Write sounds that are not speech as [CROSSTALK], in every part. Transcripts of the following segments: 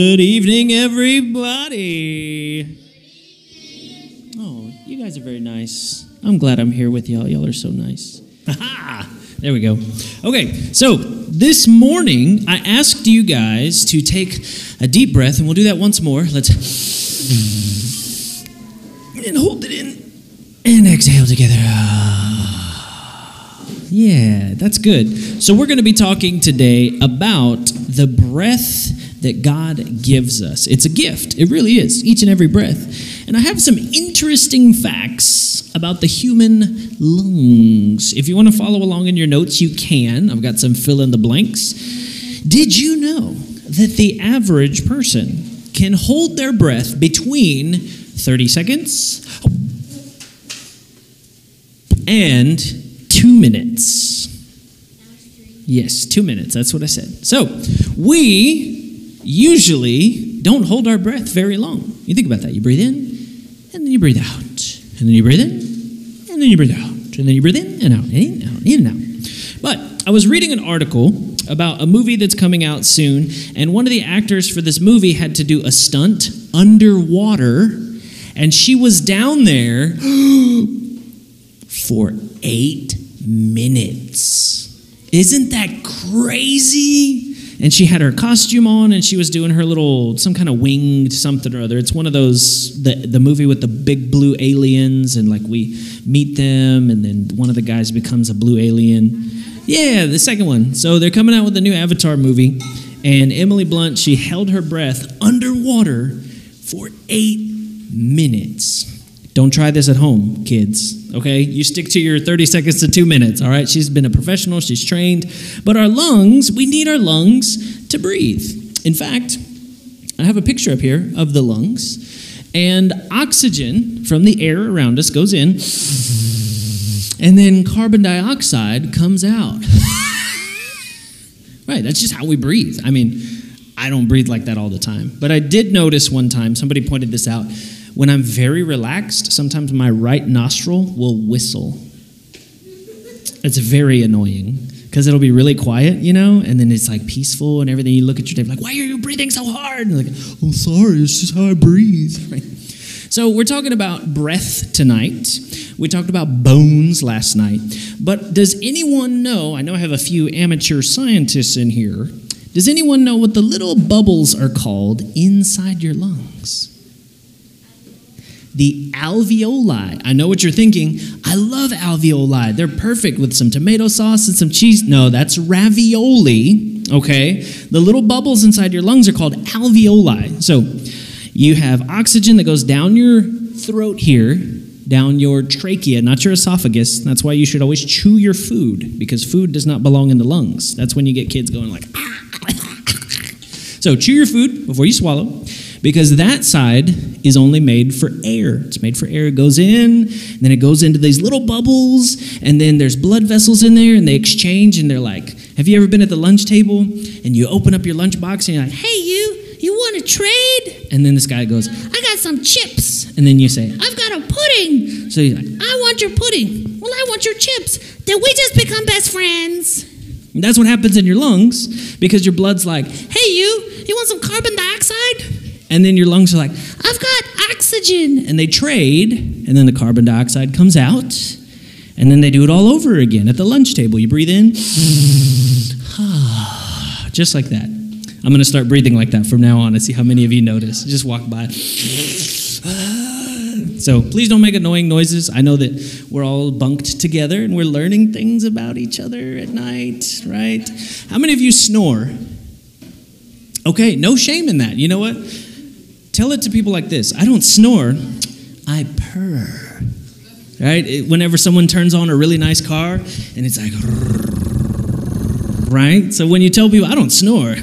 Good evening, everybody. Oh, you guys are very nice. I'm glad I'm here with y'all. Y'all are so nice. Aha! There we go. Okay, so this morning I asked you guys to take a deep breath, and we'll do that once more. Let's. And hold it in. And exhale together. Ah. Yeah, that's good. So, we're going to be talking today about the breath that God gives us. It's a gift, it really is, each and every breath. And I have some interesting facts about the human lungs. If you want to follow along in your notes, you can. I've got some fill in the blanks. Did you know that the average person can hold their breath between 30 seconds and two minutes? Yes, two minutes. That's what I said. So, we usually don't hold our breath very long. You think about that. You breathe in, and then you breathe out. And then you breathe in, and then you breathe out. And then you breathe in and out, in, out, in and out. But I was reading an article about a movie that's coming out soon, and one of the actors for this movie had to do a stunt underwater, and she was down there [GASPS] for eight minutes. Isn't that crazy? And she had her costume on and she was doing her little, some kind of winged something or other. It's one of those, the, the movie with the big blue aliens, and like we meet them, and then one of the guys becomes a blue alien. Yeah, the second one. So they're coming out with a new Avatar movie, and Emily Blunt, she held her breath underwater for eight minutes. Don't try this at home, kids, okay? You stick to your 30 seconds to two minutes, all right? She's been a professional, she's trained. But our lungs, we need our lungs to breathe. In fact, I have a picture up here of the lungs, and oxygen from the air around us goes in, and then carbon dioxide comes out. right, that's just how we breathe. I mean, I don't breathe like that all the time. But I did notice one time, somebody pointed this out when I'm very relaxed, sometimes my right nostril will whistle. It's very annoying because it'll be really quiet, you know, and then it's like peaceful and everything. You look at your day like, why are you breathing so hard? And like, oh, sorry, it's just how I breathe. [LAUGHS] So we're talking about breath tonight. We talked about bones last night. But does anyone know? I know I have a few amateur scientists in here. Does anyone know what the little bubbles are called inside your lungs? The alveoli. I know what you're thinking. I love alveoli. They're perfect with some tomato sauce and some cheese. No, that's ravioli, okay? The little bubbles inside your lungs are called alveoli. So you have oxygen that goes down your throat here, down your trachea, not your esophagus. That's why you should always chew your food because food does not belong in the lungs. That's when you get kids going like, ah. [LAUGHS] so chew your food before you swallow because that side is only made for air. It's made for air. It goes in, then it goes into these little bubbles, and then there's blood vessels in there, and they exchange, and they're like, Have you ever been at the lunch table and you open up your lunchbox and you're like, Hey, you, you want to trade? And then this guy goes, I got some chips. And then you say, I've got a pudding. So he's like, I want your pudding. Well, I want your chips. Then we just become best friends. And that's what happens in your lungs because your blood's like, Hey, you, you want some carbon dioxide? And then your lungs are like, I've got oxygen. And they trade, and then the carbon dioxide comes out. And then they do it all over again at the lunch table. You breathe in, [SIGHS] just like that. I'm going to start breathing like that from now on and see how many of you notice. Just walk by. [SIGHS] So please don't make annoying noises. I know that we're all bunked together and we're learning things about each other at night, right? How many of you snore? Okay, no shame in that. You know what? Tell it to people like this I don't snore, I purr. Right? Whenever someone turns on a really nice car and it's like, right? So when you tell people, I don't snore, [LAUGHS]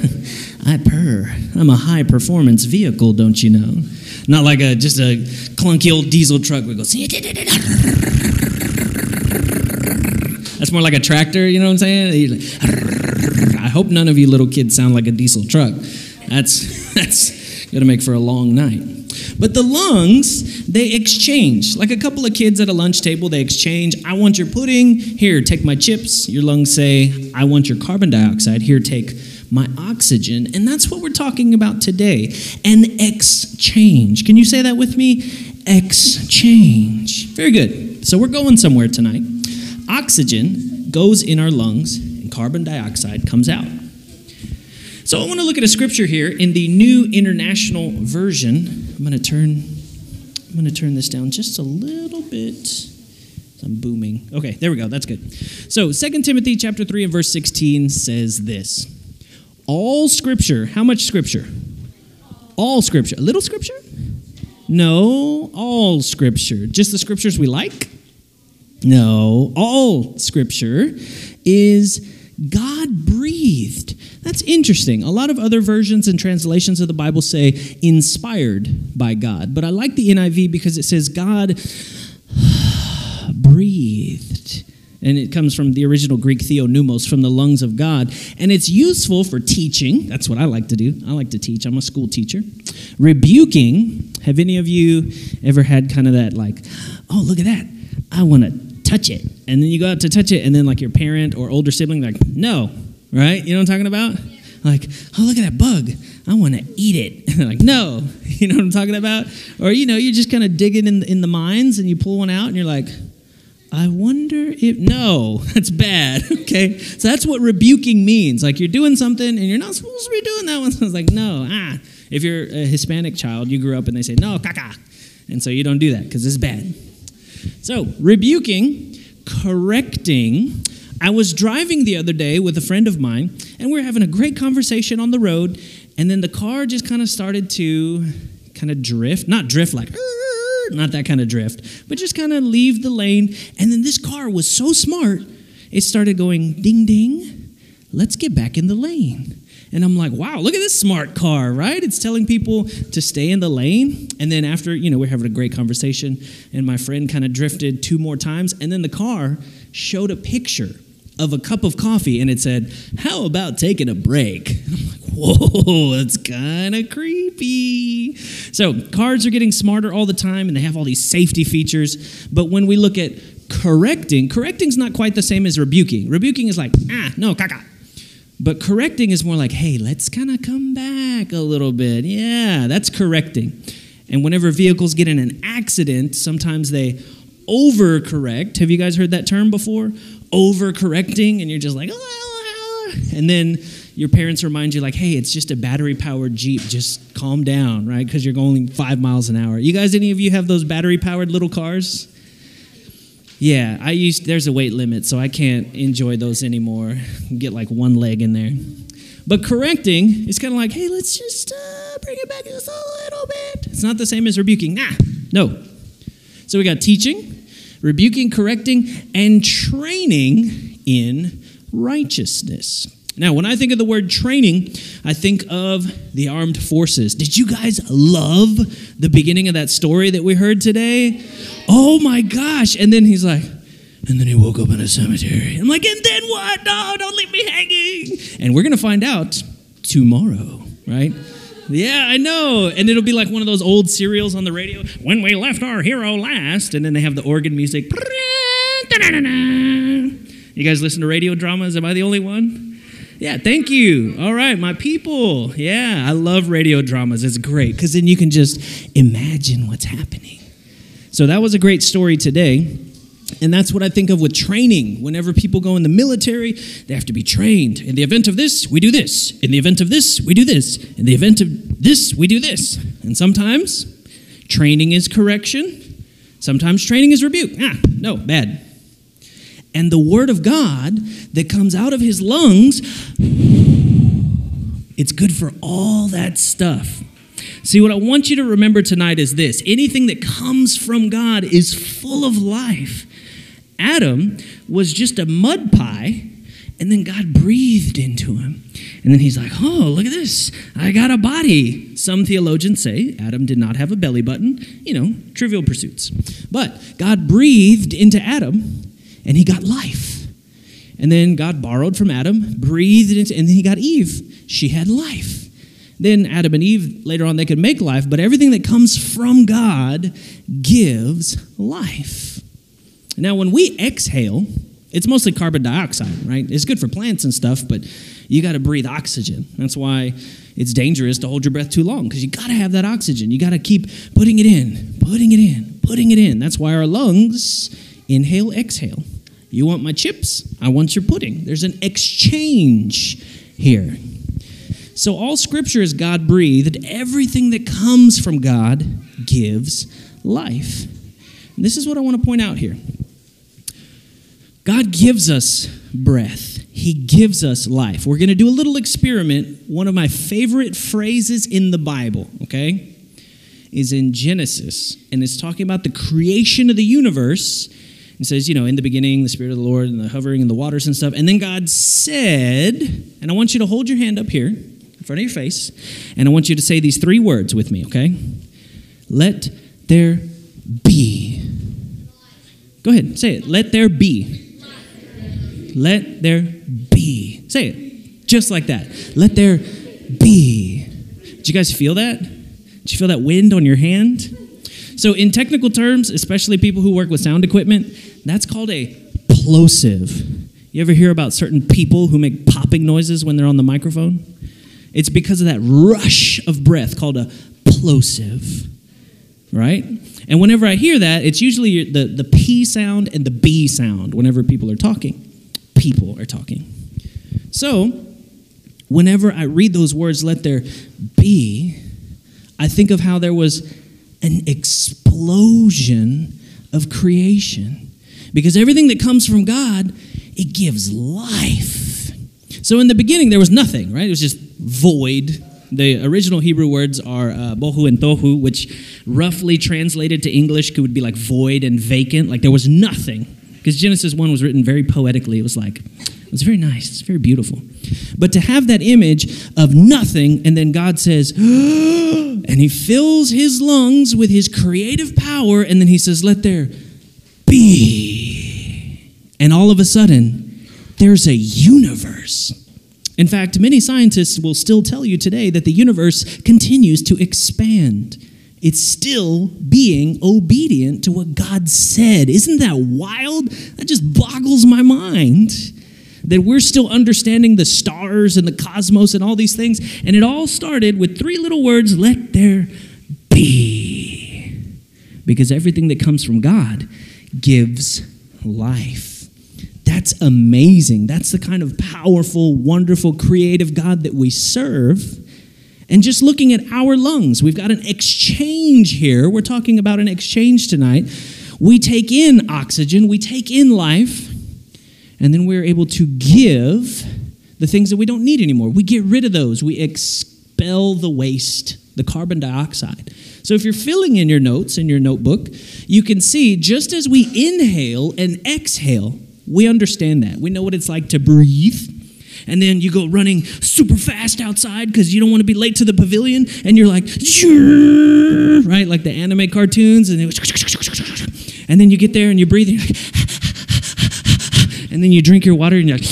I purr. I'm a high performance vehicle, don't you know? Not like a just a clunky old diesel truck it goes. [LAUGHS] That's more like a tractor, you know what I'm saying? [LAUGHS] I hope none of you little kids sound like a diesel truck. That's that's gonna make for a long night. But the lungs, they exchange. Like a couple of kids at a lunch table, they exchange. I want your pudding. Here, take my chips. Your lungs say, I want your carbon dioxide. Here, take my oxygen. And that's what we're talking about today an exchange. Can you say that with me? Exchange. Very good. So we're going somewhere tonight. Oxygen goes in our lungs, and carbon dioxide comes out. So I want to look at a scripture here in the New International Version. I'm going to turn I'm going to turn this down just a little bit. I'm booming. Okay, there we go. That's good. So, 2 Timothy chapter 3 and verse 16 says this. All scripture, how much scripture? All scripture. A little scripture? No, all scripture. Just the scriptures we like? No, all scripture is God breathed. That's interesting. A lot of other versions and translations of the Bible say inspired by God, but I like the NIV because it says God [SIGHS] breathed. And it comes from the original Greek theopneumos, from the lungs of God. And it's useful for teaching. That's what I like to do. I like to teach. I'm a school teacher. Rebuking. Have any of you ever had kind of that, like, oh, look at that. I want to touch it. And then you go out to touch it, and then, like, your parent or older sibling, like, no, right? You know what I'm talking about? Like, oh, look at that bug. I want to eat it. [LAUGHS] and like, no. [LAUGHS] You know what I'm talking about? Or, you know, you're just kind of digging in, in the mines and you pull one out and you're like, I wonder if. No, [LAUGHS] that's bad. Okay? So that's what rebuking means. Like, you're doing something and you're not supposed to be doing that one. So like, no, ah. If you're a Hispanic child, you grew up and they say, no, caca. And so you don't do that because it's bad. So, rebuking, correcting. I was driving the other day with a friend of mine, and we were having a great conversation on the road, and then the car just kind of started to kind of drift, not drift like, not that kind of drift, but just kind of leave the lane. And then this car was so smart, it started going ding ding, let's get back in the lane. And I'm like, wow, look at this smart car, right? It's telling people to stay in the lane. And then after, you know, we're having a great conversation, and my friend kind of drifted two more times. And then the car showed a picture of a cup of coffee and it said, How about taking a break? [LAUGHS] I'm like, Whoa, that's kind of creepy. So, cards are getting smarter all the time and they have all these safety features. But when we look at correcting, correcting's not quite the same as rebuking. Rebuking is like, Ah, no, caca. But correcting is more like, Hey, let's kind of come back a little bit. Yeah, that's correcting. And whenever vehicles get in an accident, sometimes they overcorrect. Have you guys heard that term before? Overcorrecting, and you're just like, oh, and then your parents remind you, like, hey, it's just a battery powered Jeep. Just calm down, right? Because you're going five miles an hour. You guys, any of you have those battery powered little cars? Yeah, I used, there's a weight limit, so I can't enjoy those anymore. Get like one leg in there. But correcting is kind of like, hey, let's just uh, bring it back just a little bit. It's not the same as rebuking. Nah, no. So we got teaching, rebuking, correcting, and training in righteousness. Now, when I think of the word training, I think of the armed forces. Did you guys love the beginning of that story that we heard today? Oh my gosh. And then he's like, and then he woke up in a cemetery. I'm like, and then what? No, don't leave me hanging. And we're going to find out tomorrow, right? Yeah, I know. And it'll be like one of those old serials on the radio. When we left our hero last, and then they have the organ music. You guys listen to radio dramas? Am I the only one? Yeah, thank you. All right, my people. Yeah, I love radio dramas. It's great because then you can just imagine what's happening. So that was a great story today. And that's what I think of with training. Whenever people go in the military, they have to be trained. In the event of this, we do this. In the event of this, we do this. In the event of this, we do this. And sometimes training is correction, sometimes training is rebuke. Ah, no, bad. And the word of God that comes out of his lungs, it's good for all that stuff. See, what I want you to remember tonight is this anything that comes from God is full of life. Adam was just a mud pie, and then God breathed into him. And then he's like, oh, look at this. I got a body. Some theologians say Adam did not have a belly button, you know, trivial pursuits. But God breathed into Adam, and he got life. And then God borrowed from Adam, breathed into, and then he got Eve. She had life. Then Adam and Eve, later on, they could make life, but everything that comes from God gives life. Now, when we exhale, It's mostly carbon dioxide, right? It's good for plants and stuff, but you got to breathe oxygen. That's why it's dangerous to hold your breath too long because you got to have that oxygen. You got to keep putting it in, putting it in, putting it in. That's why our lungs inhale, exhale. You want my chips? I want your pudding. There's an exchange here. So, all scripture is God breathed. Everything that comes from God gives life. And this is what I want to point out here God gives us breath, He gives us life. We're going to do a little experiment. One of my favorite phrases in the Bible, okay, is in Genesis, and it's talking about the creation of the universe. It says, you know, in the beginning, the Spirit of the Lord and the hovering in the waters and stuff. And then God said, and I want you to hold your hand up here in front of your face, and I want you to say these three words with me, okay? Let there be. Go ahead, say it. Let there be. Let there be. Say it. Just like that. Let there be. Did you guys feel that? Did you feel that wind on your hand? So, in technical terms, especially people who work with sound equipment, that's called a plosive. You ever hear about certain people who make popping noises when they're on the microphone? It's because of that rush of breath called a plosive, right? And whenever I hear that, it's usually the, the P sound and the B sound whenever people are talking people are talking. So, whenever I read those words, let there be, I think of how there was an explosion of creation. Because everything that comes from God, it gives life. So in the beginning, there was nothing, right? It was just void. The original Hebrew words are uh, bohu and tohu, which roughly translated to English could be like void and vacant, like there was nothing. Because Genesis 1 was written very poetically. It was like, it was very nice. It's very beautiful. But to have that image of nothing, and then God says, [GASPS] and he fills his lungs with his creative power, and then he says, let there be. And all of a sudden, there's a universe. In fact, many scientists will still tell you today that the universe continues to expand it's still being obedient to what God said. Isn't that wild? That just boggles my mind that we're still understanding the stars and the cosmos and all these things. And it all started with three little words let there be. Because everything that comes from God gives life. That's amazing. That's the kind of powerful, wonderful, creative God that we serve. And just looking at our lungs, we've got an exchange here. We're talking about an exchange tonight. We take in oxygen, we take in life, and then we're able to give the things that we don't need anymore. We get rid of those, we expel the waste, the carbon dioxide. So if you're filling in your notes in your notebook, you can see just as we inhale and exhale, we understand that. We know what it's like to breathe and then you go running super fast outside because you don't want to be late to the pavilion, and you're like, right, like the anime cartoons, and, was, and then you get there and you breathe, and, and then you drink your water, and you're like,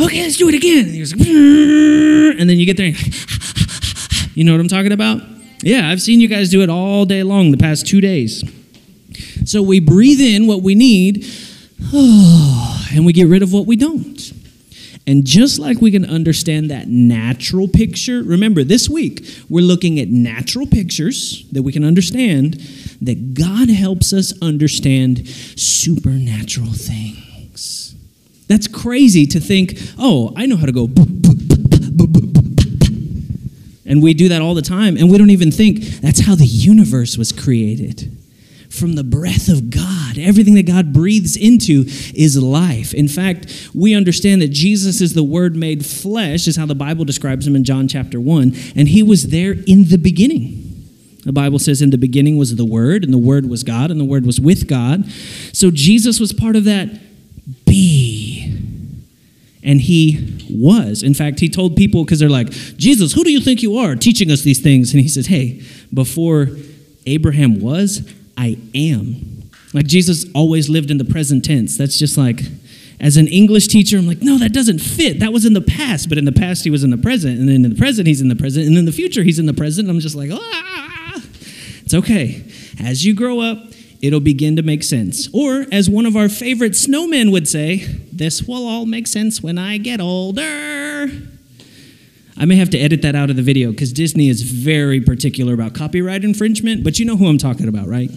okay, let's do it again. And, and then you get there, you know what I'm talking about? Yeah, I've seen you guys do it all day long the past two days. So we breathe in what we need, [SIGHS] and we get rid of what we don't. And just like we can understand that natural picture, remember this week we're looking at natural pictures that we can understand, that God helps us understand supernatural things. That's crazy to think, oh, I know how to go. And we do that all the time, and we don't even think that's how the universe was created from the breath of God. Everything that God breathes into is life. In fact, we understand that Jesus is the Word made flesh, is how the Bible describes him in John chapter 1, and he was there in the beginning. The Bible says, In the beginning was the Word, and the Word was God, and the Word was with God. So Jesus was part of that be. And he was. In fact, he told people, because they're like, Jesus, who do you think you are teaching us these things? And he says, Hey, before Abraham was, I am. Like Jesus always lived in the present tense. That's just like, as an English teacher, I'm like, no, that doesn't fit. That was in the past, but in the past, he was in the present. And then in the present, he's in the present. And in the future, he's in the present. I'm just like, ah. It's okay. As you grow up it'll begin to make sense. Or, as one of our favorite snowmen would say, this will all make sense when I get older. I may have to edit that out of the video because Disney is very particular about copyright infringement, but you know who I'm talking about, right?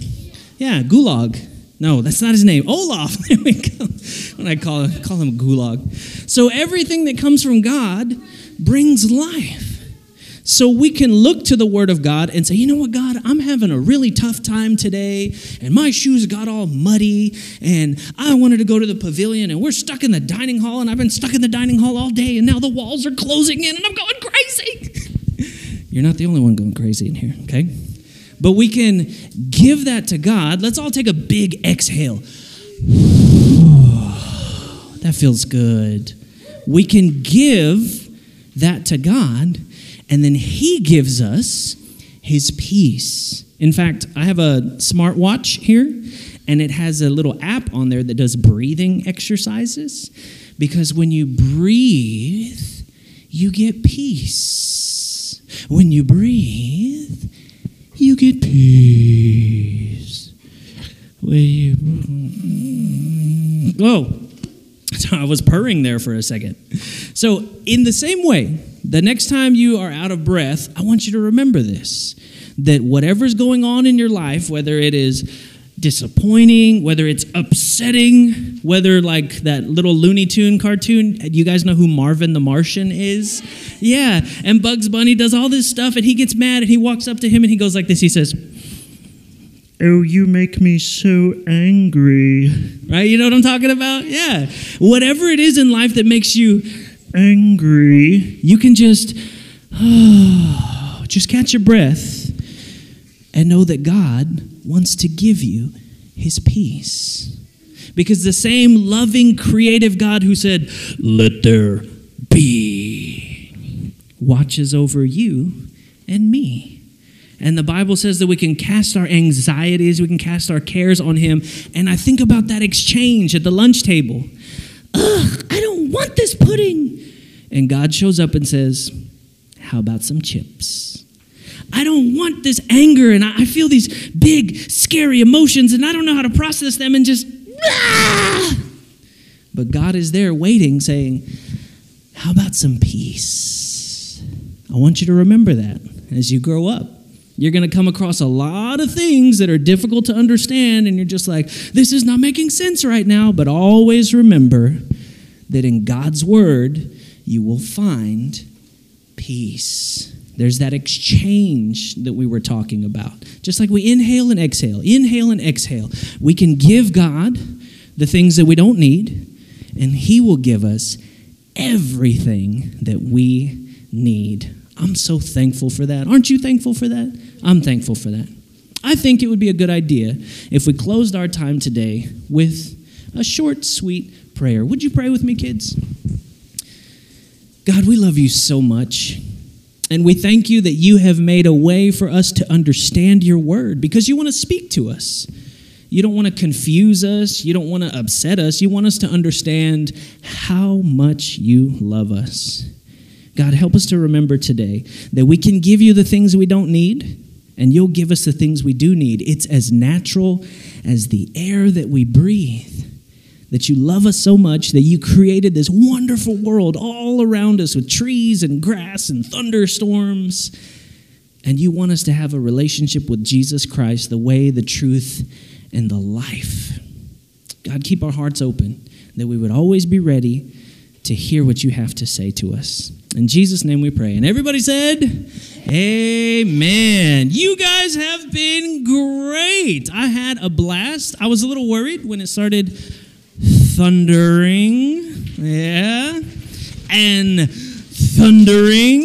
Yeah, Gulag. No, that's not his name. Olaf. [LAUGHS] There we go. When I call, call him Gulag. So everything that comes from God brings life. So we can look to the Word of God and say, you know what, God, I'm having a really tough time today, and my shoes got all muddy, and I wanted to go to the pavilion, and we're stuck in the dining hall, and I've been stuck in the dining hall all day, and now the walls are closing in, and I'm going crazy. [LAUGHS] You're not the only one going crazy in here, okay? But we can give that to God. Let's all take a big exhale. [SIGHS] that feels good. We can give that to God and then He gives us His peace. In fact, I have a smartwatch here, and it has a little app on there that does breathing exercises. Because when you breathe, you get peace. When you breathe, you get peace. When you. [LAUGHS] Whoa. [LAUGHS] I was purring there for a second. So, in the same way, the next time you are out of breath, I want you to remember this that whatever's going on in your life, whether it is disappointing, whether it's upsetting, whether like that little Looney Tune cartoon, you guys know who Marvin the Martian is? Yeah, and Bugs Bunny does all this stuff and he gets mad and he walks up to him and he goes like this. He says, Oh, you make me so angry. Right? You know what I'm talking about? Yeah. Whatever it is in life that makes you angry, you can just [SIGHS] just catch your breath and know that God wants to give you his peace. Because the same loving, creative God who said, Let there be, watches over you and me. And the Bible says that we can cast our anxieties, we can cast our cares on Him. And I think about that exchange at the lunch table. Ugh, I don't want this pudding. And God shows up and says, How about some chips? I don't want this anger, and I feel these big, scary emotions, and I don't know how to process them, and just, ah! But God is there waiting, saying, How about some peace? I want you to remember that as you grow up. You're going to come across a lot of things that are difficult to understand, and you're just like, this is not making sense right now. But always remember that in God's Word, you will find peace. There's that exchange that we were talking about. Just like we inhale and exhale, inhale and exhale. We can give God the things that we don't need, and He will give us everything that we need. I'm so thankful for that. Aren't you thankful for that? I'm thankful for that. I think it would be a good idea if we closed our time today with a short, sweet prayer. Would you pray with me, kids? God, we love you so much. And we thank you that you have made a way for us to understand your word because you want to speak to us. You don't want to confuse us. You don't want to upset us. You want us to understand how much you love us. God, help us to remember today that we can give you the things we don't need, and you'll give us the things we do need. It's as natural as the air that we breathe. That you love us so much that you created this wonderful world all around us with trees and grass and thunderstorms. And you want us to have a relationship with Jesus Christ, the way, the truth, and the life. God, keep our hearts open, that we would always be ready to hear what you have to say to us. In Jesus' name we pray. And everybody said, Amen. You guys have been great. I had a blast. I was a little worried when it started thundering. Yeah. And thundering.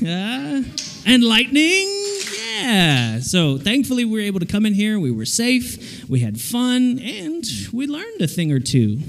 Yeah. And lightning. Yeah. So thankfully, we were able to come in here. We were safe. We had fun. And we learned a thing or two.